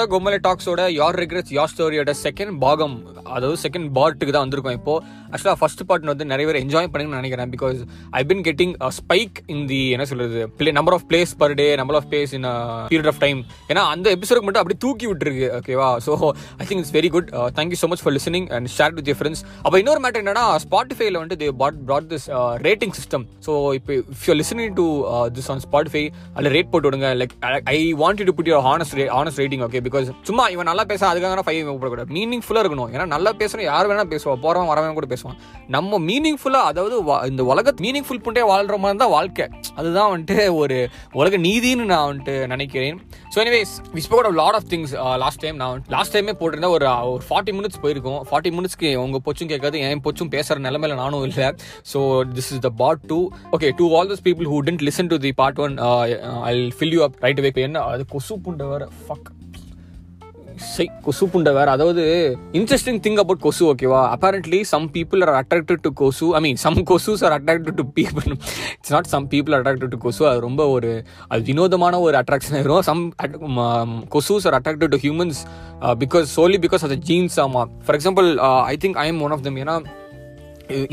புதுசாக கொம்மலை டாக்ஸோட யார் ரெக்ரெட்ஸ் யார் ஸ்டோரியோட செகண்ட் பாகம் அதாவது செகண்ட் பார்ட்டுக்கு தான் வந்திருக்கோம். இப்போ ஆக்சுவலாக ஃபர்ஸ்ட் பார்ட் வந்து நிறைய பேர் என்ஜாய் பண்ணுங்கன்னு நினைக்கிறேன் because I been getting spike in the என்ன சொல்றது play number of plays per day number of plays in period of time ஏன்னா அந்த எபிசோட் மட்டும் அப்படி தூக்கி விட்டுருக்கு ஓகேவா so I think it's very good thank you so much for listening and share with your friends அப்போ இன்னொரு matter என்னன்னா ஸ்பாட்டிஃபைல வந்து they bought brought this rating system so இப்போ if you listening to this on Spotify அதில் rate போட்டு விடுங்க. Like I want to put your honest honest rating okay because சும்மா இவன் நல்லா பேச அதுக்காக ஃபைவ் போடக்கூடாது மீனிங்ஃபுல்லாக இருக்கணும். ஏன்னா நல்லா பேசணும் யார் வேணா பேசுவான் போறவன் வரவன் கூட பேசுவான். நம்ம மீனிங்ஃபுல்லாக அதாவது இந்த உலகத்து மீனிங்ஃபுல் புண்டே வாழ்ற மாதிரி தான் வாழ்க்கை. அதுதான் வந்துட்டு ஒரு உலக நீதின்னு நான் வந்துட்டு நினைக்கிறேன். So anyways we spoke of lot of things last time நான் லாஸ்ட் டைமே போட்டிருந்தேன் ஒரு uh, ஒரு ஃபார்ட்டி மினிட்ஸ் போயிருக்கும். ஃபார்ட்டி மினிட்ஸ்க்கு உங்க பொச்சும் கேட்காது. என் பொச்சும் பேசுற நிலமையில நானும் இல்லை. So this is the part two okay to all those people who tend listen to the part one I fill you up right way என்ன அது கொசு புண்டை வேற. ஃபக் சை கொசு புண்டை வேற. அதாவது இன்ட்ரெஸ்டிங் திங் அபவுட் கொசு ஓகேவா apparently some people are attracted to கொசு. I mean some கொசூஸ் are attracted to people it's not some people attracted to கொசு. அது ரொம்ப ஒரு அது வினோதமான ஒரு அட்ராக்ஷன் ஆயிரும் some கொசுஸ் are attracted to humans because solely because அது த ஜீன்ஸ் ஆமா. For example I think I am one of them ஏன்னா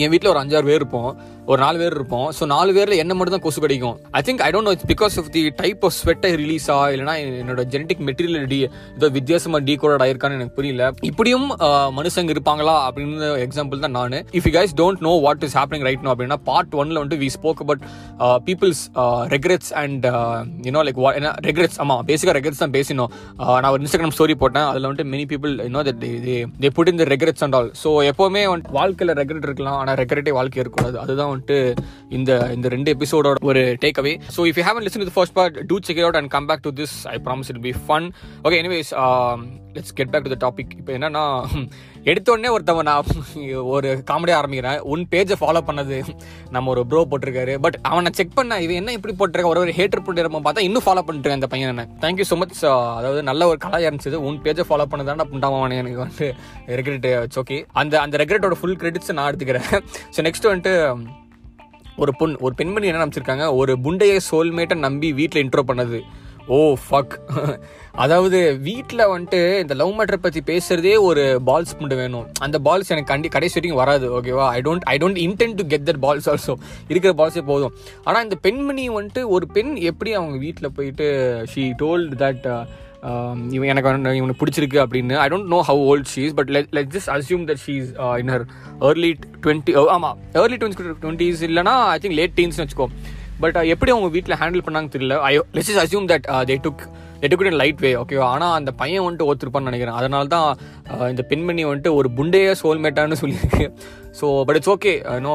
என் வீட்டில் ஒரு அஞ்சாறு பேர் இருப்போம். ஒரு நாலு பேர் இருப்போம். ஸோ நாலு பேரில் என்ன மட்டும் தான் கொசு கடிக்கும். I think I don't know it's because of the type of ஸ்வெட்டை ரிலீஸா இல்லைனா என்னோட ஜெனட்டிக் மெட்டீரியல் டி ஏதோ வித்தியாசமா டீகோட் ஆயிருக்கான்னு எனக்கு புரியல. இப்படியும் மனுஷங்க இருப்பாங்களா? அப்படின்னு எக்ஸாம்பிள் தான் நான். If you guys don't know what is happening right no அப்படின்னா பார்ட் ஒன்ல வந்து we spoke about people's regrets and you know like ஏன்னா ரெக்ரெட்ஸ் ஆமா பேசிக்காக ரெக்ரெட்ஸ் தான் பேசினோம். நான் ஒரு இன்ஸ்டாகிராம் ஸ்டோரி போட்டேன். அதில் வந்துட்டு many people you know that they put இந்த ரெக்ரெட்ஸ் அண்ட் ஆல் ஸோ எப்போவுமே வாழ்க்கையில் ரெக்ரெட் இருக்கலாம். ஆனால் ரெக்ரெட்டே வாழ்க்கை இருக்கக்கூடாது. அதுதான் வந்துட்டு இந்த இந்த ரெண்டு எபிசோடோட ஒரு take away so if you haven't listen to first part to check out and come back to this I promise it be fun okay anyways let's get back to the topic இப்போ என்னன்னா எடுத்தோடனே ஒருத்தவன் நான் ஒரு comedy ஆரம்பிக்கிறேன். உன் பேஜை follow பண்ணது நம்ம ஒரு ப்ரோ போட்டிருக்காரு. பட் அவனை செக் பண்ண இது என்ன இப்படி போட்டிருக்க ஒரு ஒரு ஹேட்டர் போட்டிருப்போம் பார்த்தா இன்னும் ஃபாலோ பண்ணிட்டு அந்த பையன் என்ன. தேங்க்யூ ஸோ மச் அதாவது நல்ல ஒரு கலாயா இருந்துச்சு. உன் பேஜை ஃபாலோ பண்ணதான புண்டாமாவானே எனக்கு வந்து ரெக்ரெட் ஓகே அந்த அந்த ரெக்ரெட்டோட ஃபுல் கிரெடிட்ஸ் நான் எடுத்துக்கிறேன். ஸோ நெக்ஸ்ட் வந்துட்டு ஒரு பொண் ஒரு பெண்மணி என்ன நினச்சிருக்காங்க? ஒரு புண்டைய சோல்மேட்டை நம்பி வீட்டில் இன்ட்ரோ பண்ணது. ஓ ஃபக் அதாவது வீட்டில் வந்துட்டு இந்த லவ் மேட்டரை பற்றி பேசுகிறதே ஒரு பால்ஸ் புண்டு வேணும். அந்த பால்ஸ் எனக்கு கண்டி கடைசி வரைக்கும் வராது ஓகேவா I don't I don't intend to get that balls also இருக்கிற பால்ஸே போதும். ஆனால் இந்த பெண்மணி வந்துட்டு ஒரு பெண் எப்படி அவங்க வீட்டில் போயிட்டு ஷீ டோல்ட் தட் Um, இவன் எனக்கு வந்து இவனுக்கு பிடிச்சிருக்கு அப்படின்னு. I don't know how old she's but let let just assume that she's in her early twenty ஆமாம் ஏர்லி டுவெண்ட்டி டுவெண்ட்டிஸ் இல்லைனா ஐ திங்க் லேட் டீன்ஸ்னு வச்சுக்கோ. பட் uh, எப்படி அவங்க வீட்டில் ஹேண்டில் பண்ணாங்க தெரியல. I let's is assume that they took they took in light way ஓகேவா ஆனால் அந்த பையன் வந்துட்டு ஓத்துருப்பான்னு நினைக்கிறேன். அதனால தான் இந்த பெண்மணி வந்துட்டு ஒரு புண்டைய சோல்மேட்டான்னு சொல்லியிருக்கு. So but it's okay no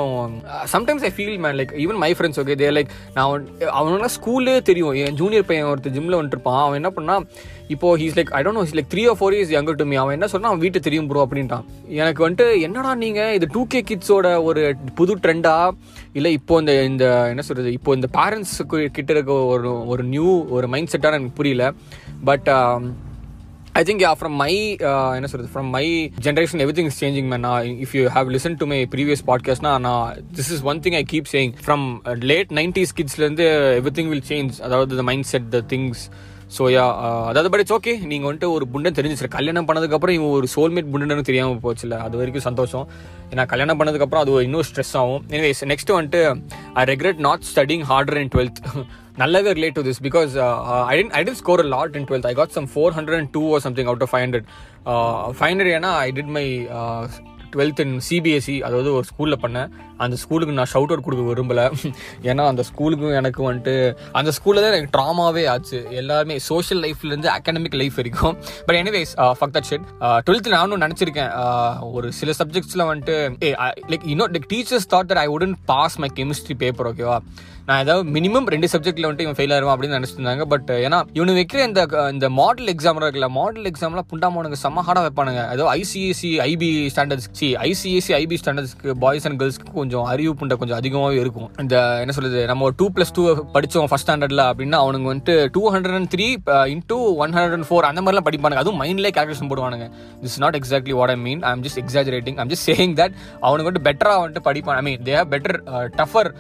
sometimes I feel man like even my friends okay they like நான் அவனுக்கு ஸ்கூல்லே தெரியும். என் ஜூனியர் பையன் ஒருத்தர் ஜிம்மில் வந்துட்டுருப்பான் அவன் என்ன பண்ணால் இப்போ he's like I don't know like three or four years younger to me அவன் என்ன சொன்னா அவன் வீட்டு தெரியும் ப்ரோ அப்படின்ட்டான். எனக்கு வந்துட்டு என்னடா நீங்கள் இது டூ கே கிட்ஸோட ஒரு புது ட்ரெண்டா இல்லை இப்போ இந்த இந்த என்ன சொல்கிறது இப்போ இந்த பேரண்ட்ஸுக்கு கிட்ட இருக்க ஒரு ஒரு நியூ ஒரு மைண்ட் செட்டாக எனக்கு புரியல. But I think yeah from my என்ன சொல்றது from my generation everything is changing man நான் if you have listen to my previous பாட்காஸ்ட்னா நான் this is one thing I keep saying from late nineties கிட்ஸ்லேருந்து everything will change அதாவது the mindset the things so yeah அதாவது but it's okay நீங்கள் வந்துட்டு ஒரு புண்டன் தெரிஞ்சிச்சு. கல்யாணம் பண்ணதுக்கப்புறம் இவன் ஒரு சோல்மேட் புண்டன்னு தெரியாமல் போச்சுல அது வரைக்கும் சந்தோஷம். ஏன்னா கல்யாணம் பண்ணதுக்கப்புறம் அது இன்னும் ஸ்ட்ரெஸ் ஆகும். எனிவேஸ் நெக்ஸ்ட் வந்துட்டு I regret not studying harder in twelfth நல்லாவே relate to this because I tend I tend score a lot in twelfth I got some four hundred and two or something out of five hundred five hundred ஏன்னா I did my twelfth in CBSE அதாவது ஒரு ஸ்கூலில் பண்ணேன். அந்த ஸ்கூலுக்கு நான் shout out கொடுக்க விரும்பலை. ஏன்னா அந்த ஸ்கூலுக்கும் எனக்கு வந்துட்டு அந்த ஸ்கூலில் தான் எனக்கு ட்ராமாவே ஆச்சு. எல்லாருமே சோஷியல் லைஃப்லேருந்து அகாடமிக் லைஃப் வரைக்கும். But anyways fuck that shit டுவெல்த்தில் நானும் நினச்சிருக்கேன். ஒரு சில சப்ஜெக்ட்ஸில் வந்துட்டு லைக் இன்னொரு like teachers thought that I wouldn't pass my chemistry paper ஓகேவா நான் ஏதாவது மினிமம் ரெண்டு சப்ஜெக்ட்ல வந்துட்டு இவன் ஃபெயில் ஆயிருவான் அப்படின்னு நினைச்சிருந்தாங்க பட் ஏன்னா இவனு வைக்கிற இந்த இந்த மாடல் எக்ஸாம் இருக்குல்ல மாடல் எக்ஸாம்லாம் புண்டாமனுக்கு செம்ம ஹார்டாக வைப்பானுங்க. ஏதோ ICSE IB standards C ICSE IB ஸ்டாண்டர்ட்ஸ்க்கு boys and கேர்ள்ஸ்க்கு கொஞ்சம் அறிவு புண்டை கொஞ்சம் அதிகமாகவே இருக்கும். இந்த என்ன சொல்றது நம்ம டூ பிளஸ் டூ படித்தோம் ஃபர்ஸ்ட் ஸ்டாண்டர்ட்ல அப்படின்னா அவனுங்க வந்துட்டு two hundred and three into one hundred and four அந்த மாதிரிலாம் படிப்பானுங்க. அதுவும் மைண்ட்லேயே calculation போடுவானுங்க. This not exactly what I mean I am just exaggerating I'm just saying that அவனுக்கு வந்துட்டு பெட்டராக வந்துட்டு படிப்பான். I mean they have better tougher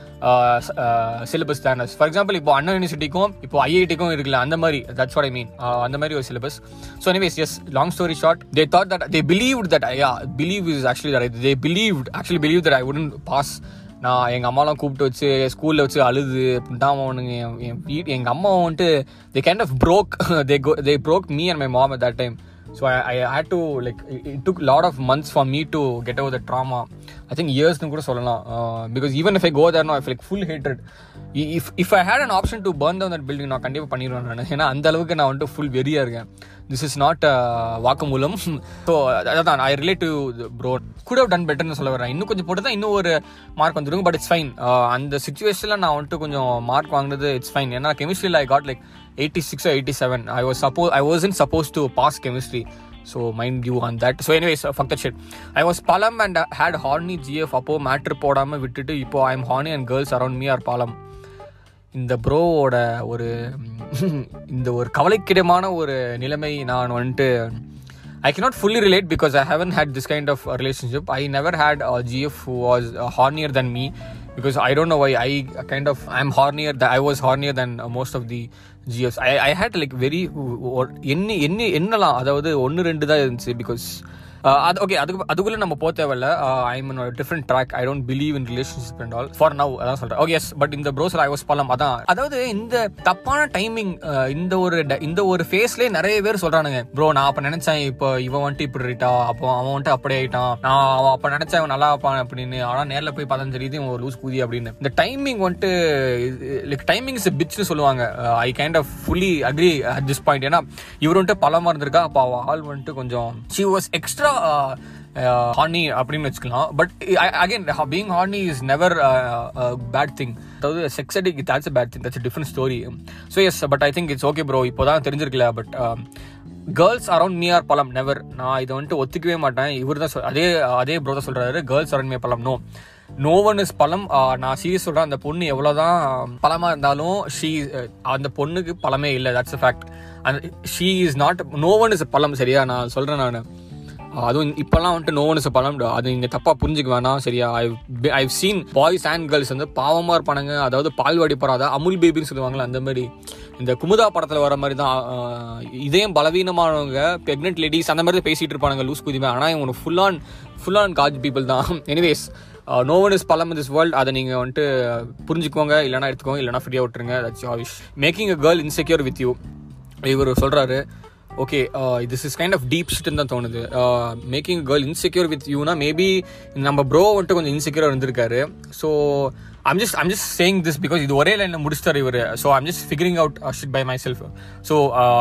syllabus தான் ஃபார் எக்ஸாம்பிள் இப்போ அண்ணா யூனிவர்சிட்டிக்கும் இப்போ ஐஐடிக்கும் இருக்குல்ல அந்த மாதிரி தட்ஸ் வாட் ஐ மீன் அந்த மாதிரி ஒரு syllabus so anyways as long story short they thought that they believe that ஐயா believe is actually that they believe actually believe that I wouldn't pass நான் எங்கள் அம்மாலாம் கூப்பிட்டு வச்சு ஸ்கூலில் வச்சு அழுது தான் அவனுங்க என் வீட் எங்கள் அம்மா வந்துட்டு they kind of broke they go they broke me and my mom at that time so I I had to like it took lot of months for me to get over the trauma I think இயர்ஸ்னு கூட சொல்லலாம் because even if I go there no I like full hatred if if I had an option to burn down that building நான் கண்டிப்பாக பண்ணிடுவேன் நான் ஏன்னா அந்த அளவுக்கு நான் வந்துட்டு ஃபுல் வெறியாக இருக்கேன். திஸ் இஸ் நாட் வாக்குமூலம். ஸோ அதான் ஐ ரிலேட் டு ப்ரோ கூட டன் பெட்டர்னு சொல்ல வரேன். இன்னும் கொஞ்சம் போட்டு தான் இன்னும் ஒரு மார்க் வந்துருக்கும் பட் இட்ஸ் ஃபைன் அந்த சுச்சுவேஷனில் நான் வந்துட்டு கொஞ்சம் மார்க் வாங்கினது இட்ஸ் ஃபைன் ஏன்னா கெமிஸ்ட்ரியில் I got like eighty six eighty seven was supposed i wasn't supposed to pass chemistry. So mind you on that. So anyways uh, fuck that shit. I was palam and uh, had horny அப்போ மேட்ரு போடாமல் விட்டுட்டு இப்போ I am horny and girls around me are பாலம் இந்த ப்ரோவோட ஒரு இந்த ஒரு கவலைக்கிடமான ஒரு நிலைமை நான் வந்துட்டு I cannot fully relate because I haven't had this kind of relationship I never had GF who was hornier than me because I don't know why I kind of I am hornier I was hornier than most of the uh, I I had like very என்ன என்ன என்னலாம் அதாவது ஒன்று ரெண்டு தான் இருந்துச்சு. Because அது okay அதுக்கு அதுக்குள்ளே நம்ம போக தேவையில்ல. I mean different track I don't believe in relationship and all for now அதான் சொல்றேன். ஓகே எஸ் பட் இந்த ப்ரோசர் ஐ வாஸ் பலம் அதான். அதாவது இந்த தப்பான டைமிங் இந்த ஒரு இந்த ஒரு ஃபேஸ்லயே நிறைய பேர் சொல்றானுங்க. ப்ரோ நான் அப்போ நினைச்சேன் இப்போ இவன் வந்துட்டு இப்படி ஆயிட்டா அப்போ அவன் வந்துட்டு அப்படி ஆயிட்டான். நான் அவன் அப்போ நினைச்சேன் அவன் நல்லா இருப்பான் அப்படின்னு. ஆனால் நேரில் போய் பார்த்தா தெரியுது இவன் லூஸ் கூதி அப்படின்னு. இந்த டைமிங் வந்துட்டு லைக் டைமிங் இஸ் பிட்ச்னு சொல்லுவாங்க. I kind of fully agree at this point ஏன்னா இவர் வந்துட்டு பலமாக இருந்திருக்கா அப்போ அவள் ஆள் வந்துட்டு கொஞ்சம் she was extra Uh, uh, horny அப்படின்னு வச்சுக்கலாம். But again being horny is never bad thing அதாவது sex addict that's bad thing that's different story so as but I think it's okay bro இப்போ தான் தெரிஞ்சிருக்கல but girls around me are பலம் never நான் இதை வந்துட்டு ஒத்துக்கவே மாட்டேன். இவர் தான் அதே அதே ப்ரோ தான் சொல்கிறாரு கேர்ள்ஸ் அரௌண்ட் மீ பலம் நோ நோ ஒன் இஸ் பலம் நான் சீரியஸ் சொல்கிறேன் அந்த பொண்ணு எவ்வளோதான் பலமாக இருந்தாலும் ஷீ அந்த பொண்ணுக்கு பலமே இல்லை. தட்ஸ் அ ஃபேக்ட் அந்த she is not no one is பலம் சரியா? நான் சொல்கிறேன் நான். அதுவும் இப்பெல்லாம் வந்துட்டு நோ ஒன் இஸ் பலம் அது நீங்கள் தப்பாக புரிஞ்சுக்க வேணாம். சரியா? I I've seen boys and girls வந்து பாவமாக இருப்பானுங்க. அதாவது பால்வாடி போகிறாத அமுல் பேபின்னு சொல்லுவாங்களே அந்த மாதிரி. இந்த குமுதா படத்தில் வர மாதிரி தான் இதயம் பலவீனமானவங்க ப்ரெக்னென்ட் லேடிஸ் அந்த மாதிரி தான் பேசிட்டு இருப்பானுங்க லூஸ் குதிமே. ஆனால் இவங்க full on full on gauge people தான். எனிவேஸ் நோ ஒன் இஸ் பலம் திஸ் வேர்ல்ட் அதை நீங்கள் வந்துட்டு புரிஞ்சுக்கோங்க. இல்லைனா எடுத்துக்கோங்க. இல்லைனா ஃப்ரீயாக விட்டுருங்க. That's ஆவிஷ் making a girl insecure with you இவர் சொல்கிறாரு okay this is kind of deep ஷிட்னு தான் தோணுது. மேக்கிங் கேர்ள் இன்செக்யூர் வித் யூனா மேபி நம்ம ப்ரோ வந்துட்டு கொஞ்சம் இன்செக்யூராக இருந்திருக்காரு. So I'm just I'm just saying this because இது ஒரே லைனில் முடிச்சிட்டாரு இவர். So I'm just figuring out shit by myself so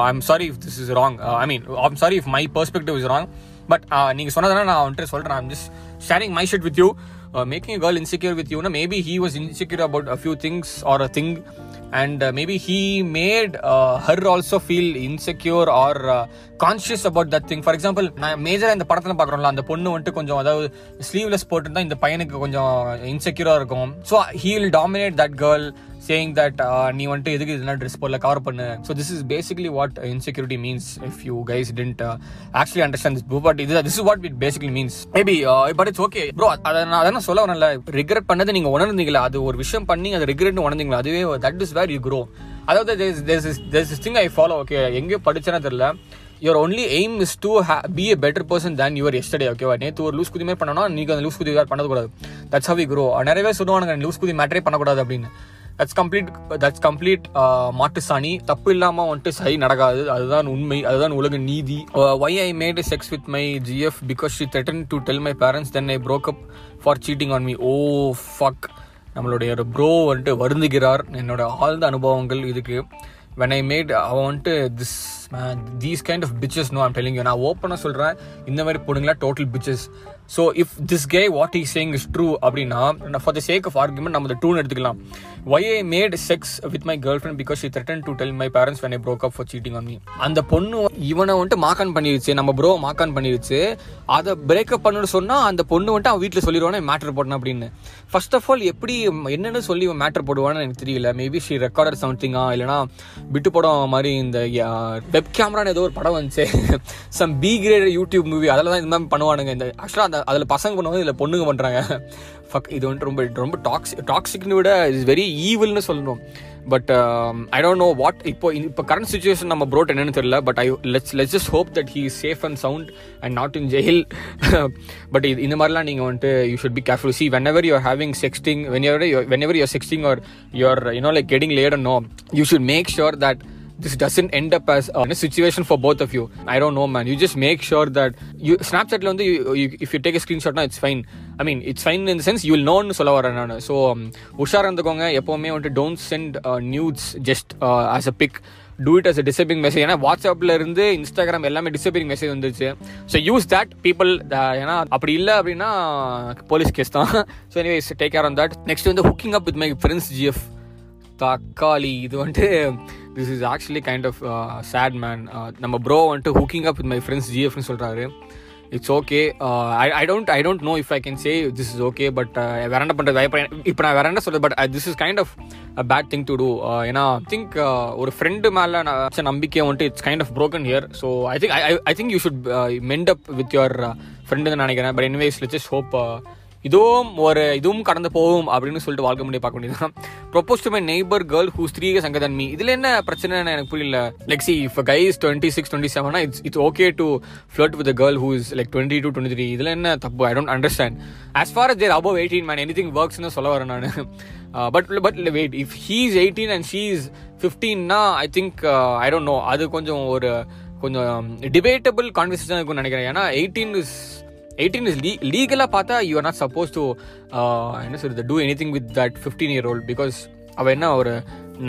I'm sorry if this is wrong I mean I'm sorry if my perspective is wrong but நீங்கள் சொன்னதுனால நான் வந்துட்டு சொல்கிறேன் I'm just sharing my shit with you making girl insecure with யூனா maybe he was insecure about a few things or a thing and uh, maybe he made uh, her also feel insecure or uh, thing for example நான் மேஜராக இந்த படத்தில் பார்க்குறோம்ல அந்த பொண்ணு வந்துட்டு கொஞ்சம் அதாவது sleeveless போட்டுருந்தா இந்த பையனுக்கு கொஞ்சம் இன்செக்யூராக இருக்கும். So he will dominate that girl saying that uh, நீ வந்துட்டு எதுக்கு இதெல்லாம் ட்ரெஸ் போடல கவர் பண்ணு. So this is basically what insecurity means if you guys tend actually understand this but இது this is what it basically means maybe but it's okay bro அதை நான் அதான் சொல்ல வரல ரிக்ரெட் பண்ணது நீங்க உணர்ந்தீங்களா அது ஒரு விஷயம் பண்ணி அது ரிக்ரெட்னு உணர்ந்தீங்களா? அதுவே that is where you grow அதாவது there's thing I follow okay எங்கேயோ படிச்சேன்னு தெரியல. Your only aim is to be a better person than your yesterday ஓகேவா நேற்று ஒரு லூஸ் குதி மாதிரி பண்ணனா நீங்கள் அந்த லூஸ் குதி பண்ணக்கூடாது தட்ஸ் ஹவ் வி க்ரோ நிறைய பேர் சொல்லுவாங்க லூஸ் குதி மேட்டரே பண்ணக்கூடாது அப்படின்னு. தட்ஸ் கம்ப்ளீட் தட்ஸ் கம்ப்ளீட் மாட்டு சாணி. தப்பு இல்லாம வந்துட்டு சரி நடக்காது. அதுதான் உண்மை. அதுதான் உலக நீதி. Why I made sex with my GF because she threaten to tell my parents then I broke up for cheating on me oh fuck நம்மளுடைய ஒரு ப்ரோ வந்துட்டு வருந்துகிறார். என்னோட ஆழ்ந்த அனுபவங்கள் இதுக்கு. வென் ஐ மேட் அவன் வந்துட்டு this these kind of bitches no I'm telling you நான் ஓப்பனாக சொல்கிறேன் இந்த மாதிரி பொண்ணுங்களா total bitches so if this K what is saying is true அப்படின்னா for the sake of argument நம்ம ட்ரூன்னு எடுத்துக்கலாம். Why I made sex with my girlfriend because she threaten to tell my parents when I broke up for cheating on me அந்த பொண்ணு இவனை வந்துட்டு மாக்கான் பண்ணிருச்சு. நம்ம ப்ரோ மாக்கான் பண்ணிருச்சு. அதை பிரேக்கப் பண்ணுன்னு சொன்னால் அந்த பொண்ணு வந்துட்டு அவன் வீட்டில் சொல்லிடுவானே மேட்டர் போடணும் அப்படின்னு. ஃபர்ஸ்ட் ஆஃப் ஆல் எப்படி என்னென்னு சொல்லி இவன் மேட்டர் போடுவான்னு எனக்கு தெரியல. மேபி ஷி ரெக்கார்டர் சம்திங்கா இல்லைனா விட்டு படம் மாதிரி இந்த வெப் கேமரான்னு ஏதோ ஒரு படம் வந்துச்சு. Some B grade YouTube movie அதெல்லாம் தான் இந்த மாதிரி பண்ணுவானுங்க. இந்த ஆக்சுவலாக அந்த அதில் பசங்க பண்ணுவாங்க இதில் பொண்ணுங்க பண்ணுறாங்க ஃபக் இது வந்துட்டு ரொம்ப ரொம்ப டாக்ஸிக் டாக்ஸிக்னு விட இஸ் வெரி ஈவில்னு சொல்லணும். But I don't know what இப்போ இப்போ கரண்ட் சுச்சுவேஷன் நம்ம ப்ரோட் என்னன்னு தெரியல but I let's let's just hope that he safe and sound and not in jail but இது இந்த மாதிரிலாம் நீங்கள் வந்துட்டு you should be careful see whenever you're having sexting whenever whenever you're sexting or your you know like getting late no you should make sure that this doesn't end up as a situation for both of you. I don't know, man. You just make sure that you Snapchat வந்து you, you, if you take a screenshot now, it's fine. I mean it's fine in sense sense நோன்னு சொல்ல வரேன் நான். So um, உஷாராக இருந்துக்கோங்க. எப்போவுமே வந்துட்டு don't send nudes just as a pic do it as a disappearing message ஏன்னா வாட்ஸ்அப்ல இருந்து இன்ஸ்டாகிராம் எல்லாமே டிசப்பிங் மெசேஜ் வந்துச்சு. ஸோ யூஸ் தட் பீப்புள் ஏன்னா அப்படி இல்லை அப்படின்னா போலீஸ் கேஸ் தான். So anyways take care on that next வந்து hooking up with my friend's GF தக்காளி. இது வந்துட்டு this is actually kind of sad man நம்ம ப்ரோ வந்துட்டு hooking up with my friend's ஜிஎஃப்னு சொல்கிறாரு it's okay I I don't I don't know if I can say this is okay but வேறண்ட பண்ணுறது இப்போ நான் வேறண்ட சொல்கிறது சொல்றது? But this is kind of bad thing to do ஏன்னா think ஒரு friend மேலே நான் வச்ச நம்பிக்கை வந்துட்டு it's kind of broken here so I think I I think you should mend up with your ஃப்ரெண்டுன்னு நினைக்கிறேன். But anyways let's just hope இதுவும் ஒரு இதுவும் கடந்து போகும் அப்படின்னு சொல்லிட்டு வாழ்க்கை முடிய பார்க்க வேண்டியதுதான். Propose to my neighbour girl whose three சங்கதன்மி இதில் இதுல என்ன பிரச்சனை எனக்கு புரியல? Like see if guys twenty six twenty Sevana it's it's okay to flirt with girl who is like twenty two twenty three இதுல என்ன தப்பு? I don't understand as far there above eighteen man anything ஒர்க்ஸ்னு சொல்ல வரேன் நான். But but wait if he is eighteen and she is ஃபிஃப்டீன்னா I think I don't know அது கொஞ்சம் ஒரு கொஞ்சம் um, டிபேட்டபிள் கான்வர்சேஷன் இருக்கும்னு நினைக்கிறேன். ஏன்னா எயிட்டீன் இஸ் எயிட்டீன் இஸ் லீ லீகலாக பார்த்தா you are not suppose to என்ன சொல்றது do anything with that fifteen year old because அவள் என்ன ஒரு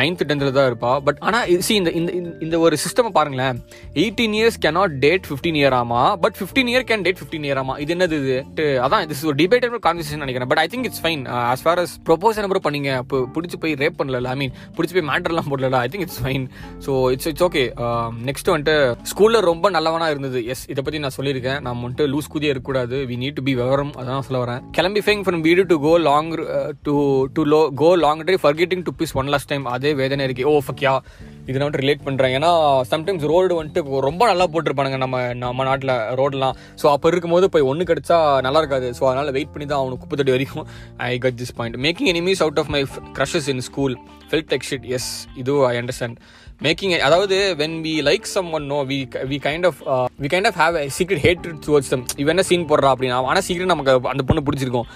நைன்த் டென்த்தில் தான் இருப்பா. பட் ஆனால் சி இந்த இந்த இந்த ஒரு சிஸ்டம் பாருங்களேன். Eighteen years cannot date fifteen year ஆமா? But fifteen year can date fifteen year ஆமா? இது என்னது இது? அதான் திஸ் ஒரு டிபேட்டபிள் கான்வர்சேஷன் நினைக்கிறேன். But I think it's fine as far as propose number பண்ணீங்க இப்போ பிடிச்சி போய் ரேப் பண்ணல ஐ மீன் பிடிச்சி போய் மேட்டர்லாம் போடல I think it's fine so it's it's okay next வந்துட்டு ஸ்கூலில் ரொம்ப நல்லவனா இருந்தது. எஸ் இதை பற்றி நான் சொல்லியிருக்கேன். நம்ம வந்துட்டு லூஸ் குதியே இருக்கக்கூடாது. வி நீட் டு பி விவரம் அதான் சொல்ல வரேன். கிளம்பி ஃபைங் ஃப்ரம் வீடு to go long to to low go long drive forgetting to piss one last time அதே வேதனை இருக்கு. ஓ ஃபக்யா இது நான் ரிலேட் பண்ணுறேன் ஏன்னா சம்டைம்ஸ் ரோடு வந்துட்டு ரொம்ப நல்லா போட்டிருப்பானுங்க நம்ம நம்ம நாட்டில் ரோடெலாம் ஸோ அப்போ இருக்கும்போது போய் ஒன்று கிடச்சா நல்லா இருக்காது. ஸோ அதனால் வெயிட் பண்ணி தான் அவனுக்கு குப்பை தட்டி வரைக்கும் I cut this point making enemies out of my crushes in school felt like shit yes இது ஐ அண்டர்ஸ்டாண்ட் மேக்கிங் அதாவது when we like someone no we we kind of we kind of have secret hate towards them இவன் என்ன scene போடுறா அப்படின்னா ஆனால் சீக்கிரம் நமக்கு அந்த பொண்ணு பிடிச்சிருக்கும்.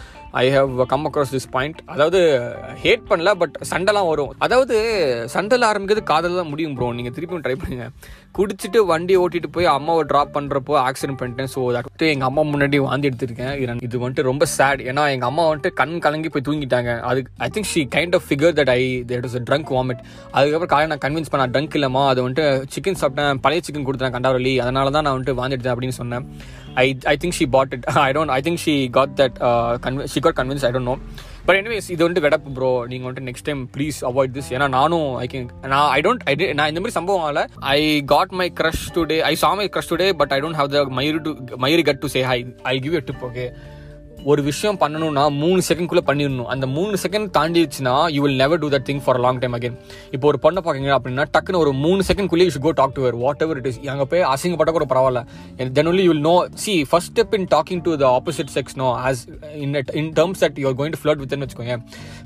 I have come across this point அதாவது ஹேட் பண்ணல பட் சண்டைலாம் வரும். அதாவது சண்டையில் ஆரம்பிக்கிறது காதல் தான் முடியும் ப்ரோ நீங்கள் திருப்பியும் ட்ரை பண்ணுங்க. குடிச்சிட்டு வண்டி ஓட்டிட்டு போய் அம்மாவை ட்ராப் பண்ணுறப்போ ஆக்சிடென்ட் பண்ணிட்டேன். ஸோ தட்டு எங்கள் அம்மா முன்னாடி வாந்தி எடுத்திருக்கேன். இது வந்துட்டு ரொம்ப சேட் ஏன்னா எங்கள் அம்மா வந்துட்டு கண் கலங்கி போய் தூங்கிட்டாங்க. அது I think she kind of figure that I that is drunk vomit அதுக்கப்புறம் காலையில் நான் கன்வின்ஸ் பண்ண ட்ரங்க் இல்லைம்மா. அது வந்துட்டு சிக்கன் சாப்பிட்டேன். பழைய சிக்கன் கொடுத்தேன் கண்டாவலி அதனால தான் நான் வந்துட்டு வாந்தி எடுத்தேன் அப்படின்னு சொன்னேன். I, I think she bought it. I don't. I think she got that. Uh, conv- she got convinced. I don't know. But anyways இது வந்துட்டு வெடப்பு ப்ரோ நீங்கள் வந்துட்டு next time please avoid this ஏன்னா நானும் ஐ கேன் நான் ஐ don't ஐ நான் இந்த மாதிரி சம்பவம் ஆகல I got my crush today I saw my crush today but I don't have the மயிர் டு மயிர் cut to say hi I give a tip okay ஒரு விஷயம் பண்ணணும்னா மூணு செகண்ட்குள்ளே பண்ணிடணும். அந்த மூணு second தாண்டிடுச்சுன்னா you will never do that thing for long time again இப்போ ஒரு பொண்ணை பார்க்குங்க அப்படின்னா டக்குன்னு ஒரு மூணு செகண்ட்குள்ளே you go talk to her whatever it is அங்கே போய் அசிங்கப்பட்ட கூட பரவாயில்ல. Then only you'll know see first step in talking to the opposite sex no as in in terms that you going to flirt with வச்சுக்கோங்க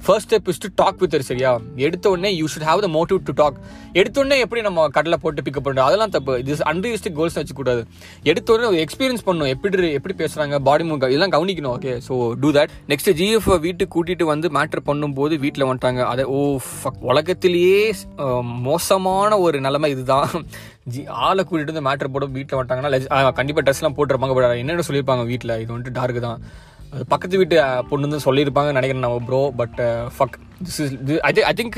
first step is to talk with சரியா? எடுத்த உடனே you should have the motive to talk எடுத்த உடனே எப்படி நம்ம கடலை போட்டு பிக்கப் பண்ணுறோம் அதெல்லாம் தப்பு. இது அன்ரியலிஸ்டிக் கோல்ஸ் வச்சுக்கூடாது. எடுத்த உடனே எக்ஸ்பீரியன்ஸ் பண்ணணும். எப்படி எப்படி பேசுகிறாங்க பாடி மூவ் இதெல்லாம் கவனிக்கணும் okay so do that next GF வீட்டுக்கு கூட்டிட்டு வந்து மேட்ரு பண்ணும்போது வீட்டில் வந்துட்டாங்க. அதை oh, ஓ ஃபக் உலகத்திலேயே um, மோசமான ஒரு நிலைமை இதுதான். ஜி ஆளை கூட்டிட்டு வந்து மேட்ரு போட வீட்டில் வந்துட்டாங்கன்னா கண்டிப்பாக ட்ரெஸ்லாம் போட்டிருப்பாங்க பட் என்னென்ன சொல்லியிருப்பாங்க வீட்டில் இது வந்துட்டு டார்க் தான். பக்கத்து வீட்டு பொண்ணு வந்து சொல்லியிருப்பாங்க நினைக்கிறேன் நம்ம bro but fuck this is I I think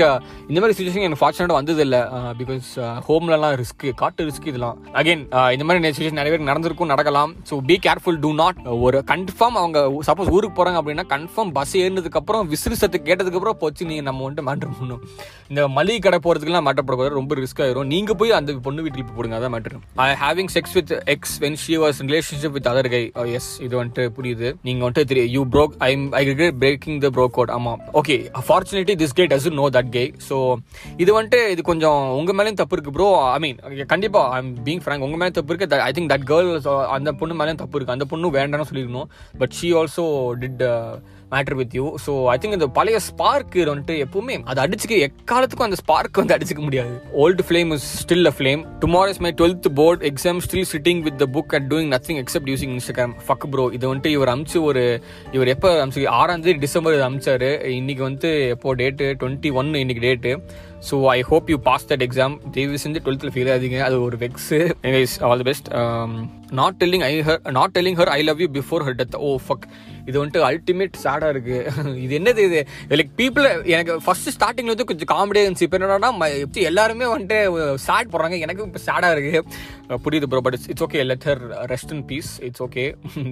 இந்த மாதிரி சுச்சுவேஷன் எனக்கு ஃபார்ச்சுனேட் வந்தது இல்லை பிகாஸ் ஹோம்லலாம் ரிஸ்க்கு காட்டு ரிஸ்க் இதெல்லாம். அகைன் இந்த மாதிரி சுச்சுவேஷன் நிறைய பேருக்கு நடந்திருக்கும் நடக்கலாம். So be careful do not ஒரு கன்ஃபார்ம் அவங்க சப்போஸ் ஊருக்கு போகிறாங்க அப்படின்னா கன்ஃபார்ம் பஸ் ஏறினதுக்கப்புறம் விசிறு சத்து கேட்டதுக்கப்புறம் போச்சு நீங்கள் நம்ம வந்துட்டு மேட்ரு பண்ணணும். இந்த மளிகை கடை போகிறதுக்குலாம் மேட்டர் போடக்கூடாது ரொம்ப ரிஸ்க் ஆயிரும். நீங்கள் போய் அந்த பொண்ணு வீட்டுக்கு போடுங்க அதான் matter I having sex with ex when she was relationship with other guy yes இது வந்துட்டு புரியுது. நீங்கள் வந்துட்டு you broke I I regret breaking the bro code ஆமாம். Okay fortunately this K doesn't know that K so இது வந்துட்டு இது கொஞ்சம் உங்கள் மேலேயும் தப்பு இருக்குது ப்ரோ ஐ மீன் கண்டிப்பா ஐ எம் பீங் ஃப்ரேங்க் உங்கள் மேலே தப்பு இருக்குது ஐ திங்க் தட் கேர்ள் அந்த பொண்ணு மேலேயும் தப்பு இருக்குது அந்த பொண்ணு வேண்டாம்னு சொல்லியிருக்கணும். But she also did matter with you so I think இந்த பழைய ஸ்பார்க் வந்துட்டு எப்பவுமே அது அடிச்சுக்க எக்காலத்துக்கும் அந்த ஸ்பார்க் வந்து அடிச்சுக்க முடியாது. Old flame is still a flame tomorrow is my twelfth board exam still sitting with the book at doing nothing except using Instagram fuck bro இது வந்துட்டு இவர் அமிச்சு ஒரு இவர் எப்போ அமிச்சு ஆறாம் தேதி டிசம்பர் அமிச்சாரு. இன்னைக்கு வந்து எப்போ டேட்டு டுவெண்ட்டி ஒன் இன்னைக்கு date so I hope you pass that exam தயவு செஞ்சு டுவெல்த்தில் ஃபெயில் ஆகுதுங்க. அது ஒரு vex all the best not telling I her not telling her I love you before her death oh fuck இது வந்துட்டு ultimate சேடாக இருக்குது இது என்னது இது? லைக் பீப்புள் எனக்கு ஃபர்ஸ்ட் ஸ்டார்டிங்கில் வந்து கொஞ்சம் காமெடியாக இருந்துச்சு. இப்போ என்னன்னா எப்படி எல்லாருமே வந்துட்டு சேட் போடுறாங்க. எனக்கு இப்போ சேடாக இருக்குது புரியுது bro but it's okay let her rest in peace it's okay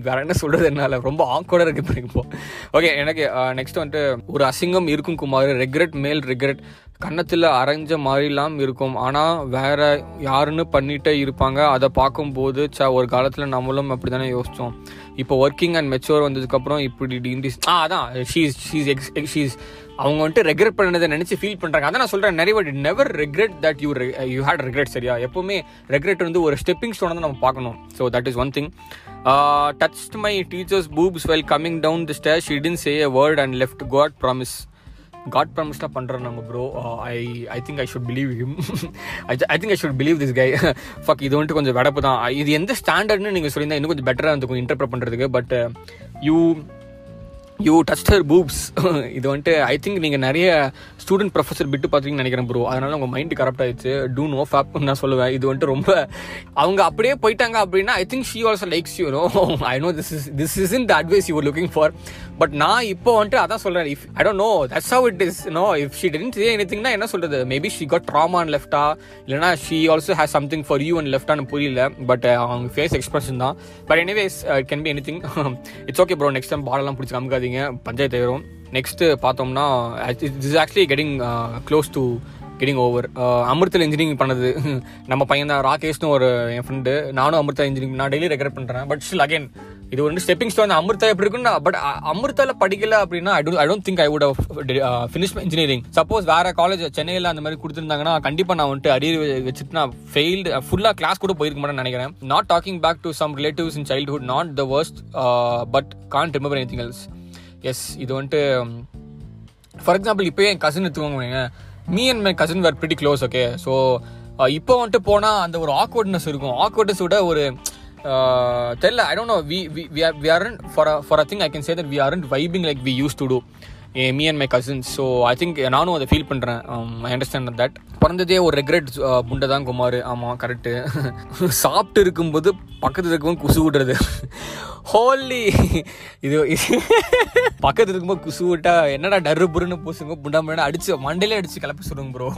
வேற என்ன சொல்கிறது என்னால்? ரொம்ப ஆக்கோட இருக்குது இப்போ இப்போ. ஓகே எனக்கு நெக்ஸ்ட் வந்துட்டு ஒரு அசிங்கம் இருக்கும் குமார். ரெக்ரெட் மேல் ரெக்ரெட் கன்னத்தில் அரைஞ்ச மாதிரிலாம் இருக்கும். ஆனால் வேற யாருன்னு பண்ணிட்டே இருப்பாங்க. அதை பார்க்கும்போது ச ஒரு காலத்தில் நம்மளும் அப்படி தானே யோசித்தோம் இப்போ ஒர்க்கிங் அண்ட் மெச்சூர் வந்ததுக்கப்புறம் இப்படி இண்டிஸ் ஆ அதான். ஷீஸ் ஷீஸ் எக்ஸ் ஷீஸ் அவங்க வந்துட்டு ரெக்ரெட் பண்ணதை நினச்சி ஃபீல் பண்ணுறாங்க அதான் நான் சொல்கிறேன் நிறைய what never regret that you you hate regret சரியா? எப்போவுமே ரெக்ரெட் வந்து ஒரு ஸ்டெப்பிங் ஸ்டோன் தான் நம்ம பார்க்கணும். So that is one thing touch my teacher's boobs well coming down the stair she didn't say word and left god promise god ப்ராமிஸ்லாம் பண்ணுறோம் நம்ம bro I I think I should believe him I think I should believe this guy fuck இது வந்துட்டு கொஞ்சம் வெடப்பு தான். இது எந்த ஸ்டாண்டர்ட்னு நீங்கள் சொல்லியிருந்தா இன்னும் கொஞ்சம் பெட்டராக இருந்துக்கும் இன்டர்பிரட் பண்ணுறதுக்கு but you you touch her boobs இது வந்துட்டு ஐ திங்க் நீங்கள் நிறைய ஸ்டூடெண்ட் ப்ரொஃபஸர் பிட்டு பார்த்தீங்கன்னு நினைக்கிறேன் ப்ரோ அதனால உங்கள் மைண்டு கரெக்ட் ஆயிடுச்சு. டூ நோ ஃபேப் நான் சொல்லுவேன். இது வந்துட்டு ரொம்ப அவங்க அப்படியே போயிட்டாங்க அப்படின்னா I think she also likes you know I know this is this is in the advice you looking for but நான் இப்போ வந்துட்டு அதான் சொல்கிறேன் if I don't know that's how it is no if she didn't say எனிதிங்னா என்ன சொல்கிறது maybe she got trauma and லெஃப்டா இல்லைனா she also has something for you and லெஃப்டான்னு புரியல. But uh, அவங்க ஃபேஸ் எக்ஸ்பிரஷன் தான். But anyways can be anything it's okay bro next time பாடெல்லாம் பிடிச்சி காமிக்காதீங்க. பஞ்சாயத்து ஆயிரும். Next பார்த்தோம்னா is actually getting close to getting over அமிர்தல் engineering பண்ணது. நம்ம பையன் தான் ராகேஷ்னு ஒரு என் ஃப்ரெண்டு நானும் அமிர்தா இன்ஜினியரிங் நான் டெய்லி ரெக்கரெக்ட் பண்ணுறேன் பட் ஸ்டில் அகைன் இது வந்து ஸ்டெப்பிங் ஸ்டோன் அமிர்தா எப்படி இருக்குன்னா பட் uh, அமிர்தால படிக்கல அப்படின்னா I don't I don't think I would finish engineering suppose வேற காலேஜ் சென்னையில் அந்த மாதிரி கொடுத்துருந்தாங்கன்னா கண்டிப்பாக நான் வந்துட்டு அரியர் வச்சுட்டு நான் ஃபெயில்டு ஃபுல்லாக கிளாஸ் கூட போயிருக்க மாட்டேன்னு நினைக்கிறேன். Not talking back to some relatives in childhood not the worst but can't remember any else yes இது வந்துட்டு ஃபார் எக்ஸாம்பிள் இப்போ என் கசின் எடுத்துக்கோங்க me and my cousin were pretty close okay so இப்போ வந்துட்டு போனால் அந்த ஒரு ஆக்வர்ட்னஸ் இருக்கும். ஆக்வர்ட்னஸ் விட ஒரு தெரில தெரியல I don't know we we we are for for a thing I can say that we are vibing like we used to do me and my cousins so I think நானும் அதை feel பண்ணுறேன் I understand that பிறந்ததே ஒரு regret புண்டை தான் குமார். ஆமாம் correct சாப்பிட்டு இருக்கும்போது பக்கத்தில் இருக்கவும் குசு விடுறது ஹோலி இது பக்கத்து இருக்கும்போது குசு விட்டா என்னடா டர்ரு புருன்னு பூசுங்க புண்டாமடா அடிச்சு மண்டையிலே அடிச்சு கிளப்பி சொல்லுங்க ப்ரோ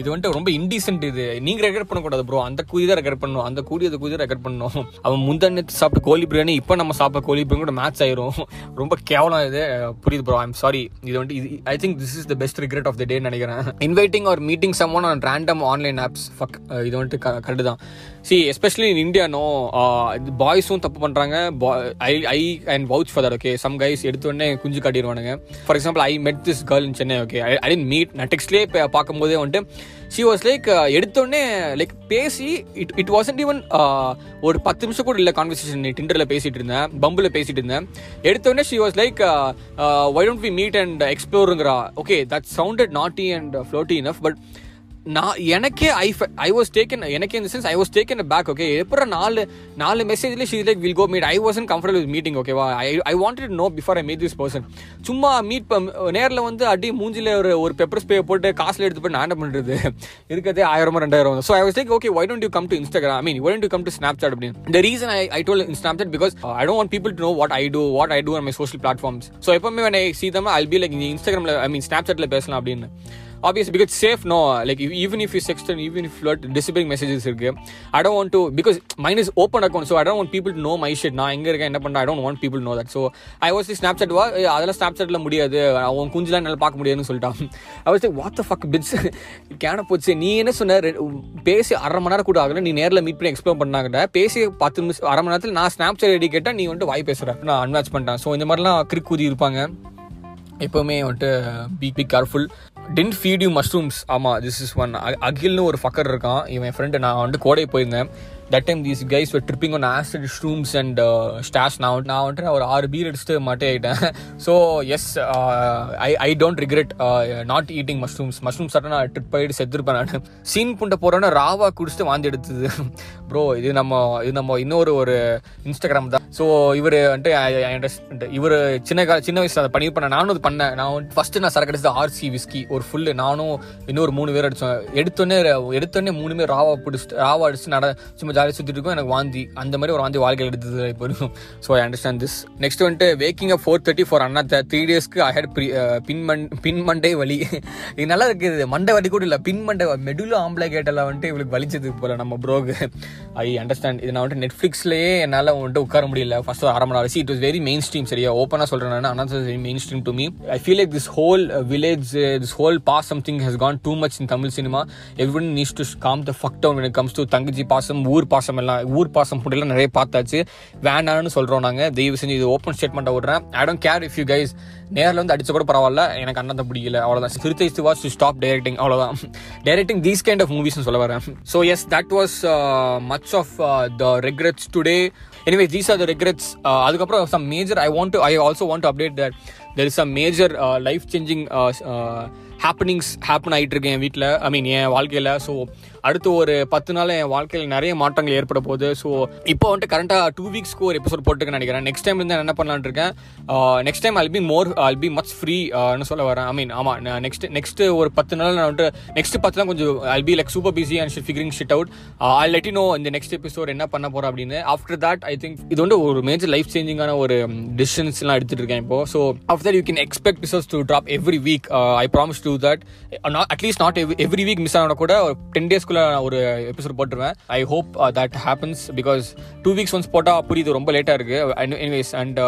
இது வந்துட்டு ரொம்ப இன்டீசென்ட் இது. நீங்க ரெக்கார்ட் பண்ணக்கூடாது ப்ரோ அந்த கூதி தான் ரெக்கார்ட் பண்ணணும் அந்த கூடி அந்த கூதி ரெக்கார்ட் பண்ணணும் அவன் முந்தானத்து சாப்பிட்ட கோழி பிரியாணி இப்போ நம்ம சாப்பிட்ட கோழி பிரியாணி கூட மேட்ச் ஆயிரும். ரொம்ப கேவலம் இது. புரியுது ப்ரோ ஐம் சாரி இது வந்துட்டு இது I think this is the best regret of the day நினைக்கிறேன். Inviting or meeting someone on random online apps fuck இது வந்துட்டு கரெக்டு தான். See especially in India no பாய்ஸும் தப்பு பண்ணுறாங்க I I and vouch for that okay some guys எடுத்தோடனே குஞ்சு காட்டிடுவானுங்க. For example I met this girl in Chennai okay I didn't meet நான் டெக்ஸ்ட்லேயே பார்க்கும்போதே வந்துட்டு ஷி வாஸ் லைக் எடுத்தோடனே லைக் பேசி இட் இட் வாசன்ட் ஈவன் ஒரு பத்து நிமிஷம் கூட இல்லை கான்வர்சேஷன் டிண்டரில் பேசிகிட்டு இருந்தேன் பம்பில் பேசிகிட்டு இருந்தேன் எடுத்தோடனே she was like why don't we meet and எக்ஸ்ப்ளோருங்கிறா okay that sounded naughty and floaty enough but நான் எனக்கே ஐ ஐ வாஸ் டேக்கன் எனக்கே இந்த sense I was taken back okay எப்பறம் நாலு நாலு மெசேஜ்ல she like will go meet I wasn't comfortable with meeting ஓகேவா I I wanted know before I meet this person சும்மா meet நேரில் வந்து அடி மூஞ்சில ஒரு ஒரு பெப்பர் ஸ்பே போட்டு காசில் எடுத்து போய் நான் என்ன பண்ணுறது இருக்கிறதே ஆயிரமோ ரெண்டாயிரம். So I was like okay why don't you come to Instagram I mean why don't you come to Snapchat அப்படின்னு. இந்த reason I I told in Snapchat because I don't want people to know what I do what I do on my social platforms so எப்பவுமே when I see like I'll இன்ஸ்டாகிராமில் I mean ஸ்னாப் சாட்டில் பேசலாம் அப்படின்னு. Obvious because safe no like even if you sexted and even if if you messages இருக்கு. I don't want to because mine is open account so I don't want people to know நான் எங்கே இருக்கேன் என்ன பண்ண I don't want people know know so I I Snapchat வா அதெல்லாம் அதெல்லாம் ஸ்னாப்சாட்ல முடியாது. அவன் குஞ்சுலாம் என்னால் பார்க்க முடியாதுன்னு சொல்லிட்டான். I was like what the fuck bitch? கேன போச்சு நீ என்ன சொன்ன ரெ- பேசி அரை மணி நேரம் கூட ஆகல நீ நேரில் மீட் பண்ணி எக்ஸ்பிளைன் பண்ணாங்க பேசி பத்து நிமிஷம் அரை மணி நேரத்தில் நான் ஸ்னாப்சாட் ஐடி கேட்டால் நீ வந்துட்டு வாய் பேசுற. நான் அன்வாச் பண்ணிட்டேன். ஸோ இந்த மாதிரிலாம் கிரிக் கூதி இருப்பாங்க. எப்போவுமே வந்துட்டு be be careful didn't feed you mushrooms ஆமாம் திஸ் இஸ் ஒன் அகில்னு ஒரு ஃபக்கர் இருக்கான். இவன் ஃப்ரெண்டு நான் வந்துட்டு கோடை போயிருந்தேன். That time these guys were tripping on acid shrooms and stash நான் வந்துட்டு நான் வந்துட்டு ஒரு ஆறு பீர் அடிச்சுட்டு மாட்டே ஆகிட்டேன் so yes I I don't regret not eating mushrooms mushrooms சாப்பிட்டா நான் ட்ரிப் ஆகிட்டு செத்துருப்பேன் நான் சீன் புண்டை போகிறோன்னா ராவா குடிச்சிட்டு வாந்தி எடுத்தது ப்ரோ இது நம்ம இது நம்ம இன்னொரு ஒரு இன்ஸ்டாகிராம் தான். ஸோ இவர் வந்துட்டு இவர் சின்ன கா சின்ன வயசுல அதை பண்ணியிருப்பேன் நானும் அது பண்ணேன். நான் ஃபஸ்ட்டு நான் சரக்கு அடிச்சது ஆர்சி விஸ்கி ஒரு ஃபுல்லு நானும் இன்னொரு மூணு பேர் அடித்தோம் எடுத்தோடனே எடுத்தோடனே மூணு பேர் ராவா பிடிச்சிட்டு ராவா அடிச்சு நட சும்மா ஜாலியாக சுற்றிட்டு இருக்கும். எனக்கு வாந்தி அந்த மாதிரி ஒரு வாந்தி வாழ்க்கையில் எடுத்தது இப்போ இருக்கும் so I understand this next வந்துட்டு waking up four thirty for Anna three டேஸ்க்கு ஐ ஹேட் பின் மண் பின் மண்டே வலி. இது நல்லா இருக்குது. மண்டை வலி கூட இல்லை. பின் மண்டை மெடுல ஆம்பளை கேட்டெல்லாம் வந்துட்டு இவளுக்கு வலிச்சது போல நம்ம ப்ரோக்கு ஐ அண்டர்ஸ்டாண்ட் இது நான் வந்துட்டு நெட்ஃப்ளிக்ஸ்லேயே என்னால் வந்துட்டு உட்கார முடியல. ஃபர்ஸ்ட் அரை மணி நேரம். It was very mainstream சரியா? ஓப்பனாக சொல்கிறேன் நான். அண்ணா very mainstream to me I feel like this whole village this whole boss something has gone too much in Tamil cinema every needs to calm the fuck down comes it தங்கச்சி பாசம் ஊர் பாசம் எல்லாம் ஊர் பாசம் கூட நிறைய பார்த்தாச்சு. வேண்டாம்னு சொல்கிறோம் நாங்கள் தயவு செஞ்சு இது ஓப்பன் ஸ்டேட்மெண்ட்டை விடுறேன். I don't care if you guys நேரில் வந்து அடிச்ச கூட பரவாயில்ல. எனக்கு அண்ணன் பிடிக்கல. அவ்வளோதான் சிறுத்தை வாஸ் டு ஸ்டாப் டைரக்டிங் அவ்வளோதான் டைரக்டிங் தீஸ் கைண்ட் ஆஃப் மூவிஸ்னு சொல்ல வரேன். So yes that was much of the regrets today anyway these are the regrets அதுக்கப்புறம் some major I want to I also want to update that there is a major life changing happenings happen ஆகிட்டு இருக்கேன் என் வீட்டில் ஐ மீன் என் வாழ்க்கையில். So அடுத்து ஒரு பத்து நாள் என் வாழ்க்கையில் நிறைய மாற்றங்கள் ஏற்பட போகுது. ஸோ இப்போ வந்துட்டு கரெண்டாக டூ வீக்ஸ்க்கு ஒரு எபிசோட் போட்டுருக்கேன் நினைக்கிறேன். நெக்ஸ்ட் டைம் இருந்து நான் என்ன பண்ணலான்னு இருக்கேன்? Next time I'll be more I'll be much free சொல்ல வரேன். ஐ மீன் ஆமாம் நெக்ஸ்ட் நெக்ஸ்ட் ஒரு பத்து நாள் நான் வந்துட்டு நெக்ஸ்ட் பத்து நாள் கொஞ்சம் I'll be like super busy and figuring shit out I let know இந்த நெக்ஸ்ட் எபிசோட் என்ன பண்ண போகிறோம் அப்படின்னு. ஆஃப்டர் தட் ஐ திங்க் இது வந்து ஒரு மேஜர் லைஃப் சேஞ்சிங்கான ஒரு um, டிசிஷன்ஸ்லாம் எடுத்துகிட்டு இருக்கேன் இப்போ. So after you can expect episodes to drop every week I promise to that at least not every week miss ஆனா கூட ஒரு டென் டேஸ்க்குள்ள ஒரு எபிசோட் போட்டுருவேன். I hope that happens because two weeks once போட்டால் புரியுது ரொம்ப லேட்டாக இருக்குது anyways and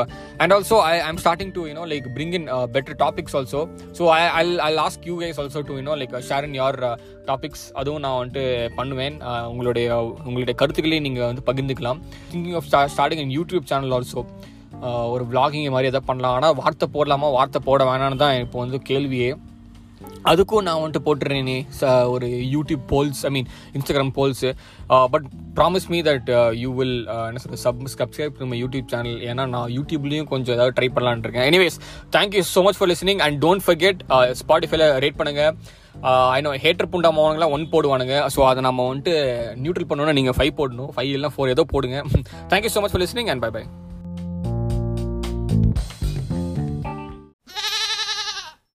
and also I I'm starting to you know like bring in better topics also so I I I ask you guys also to you know like share in your topics அதுவும் நான் வந்துட்டு பண்ணுவேன். Uh, உங்களுடைய உங்களுடைய கருத்துக்களையும் நீங்கள் வந்து பகிர்ந்துக்கலாம். Thinking of starting in YouTube channel also ஒரு விளாகிங் மாதிரி எதாவது பண்ணலாம். ஆனால் வார்த்தை போடலாமா? வார்த்தை போட வேணான்னு தான் இப்போ வந்து கேள்வியே. அதுக்கும் நான் வந்துட்டு போட்டுறேனே ஒரு YouTube polls I mean Instagram polls but promise me that you will என்ன சொல்றது சப் சப்ஸ்கிரைப் நம்ம யூடியூப் சேனல் ஏன்னா நான் யூடியூப்லேயும் கொஞ்சம் ஏதாவது ட்ரை பண்ணலான்னு இருக்கேன். Anyways thank you so much for listening and don't forget ஸ்பாட்டிஃபைல rate பண்ணுங்கள் ஐநோ ஹேட்டர் புண்டா மோனங்களாம் ஒன் போடுவானுங்க. ஸோ அதை நம்ம வந்துட்டு நியூட்ரல் பண்ணணும்னா நீங்கள் ஃபைவ் போடணும். ஃபைவ் இல்லை ஃபோர் ஏதோ போடுங்க. Thank you so much for listening and bye bye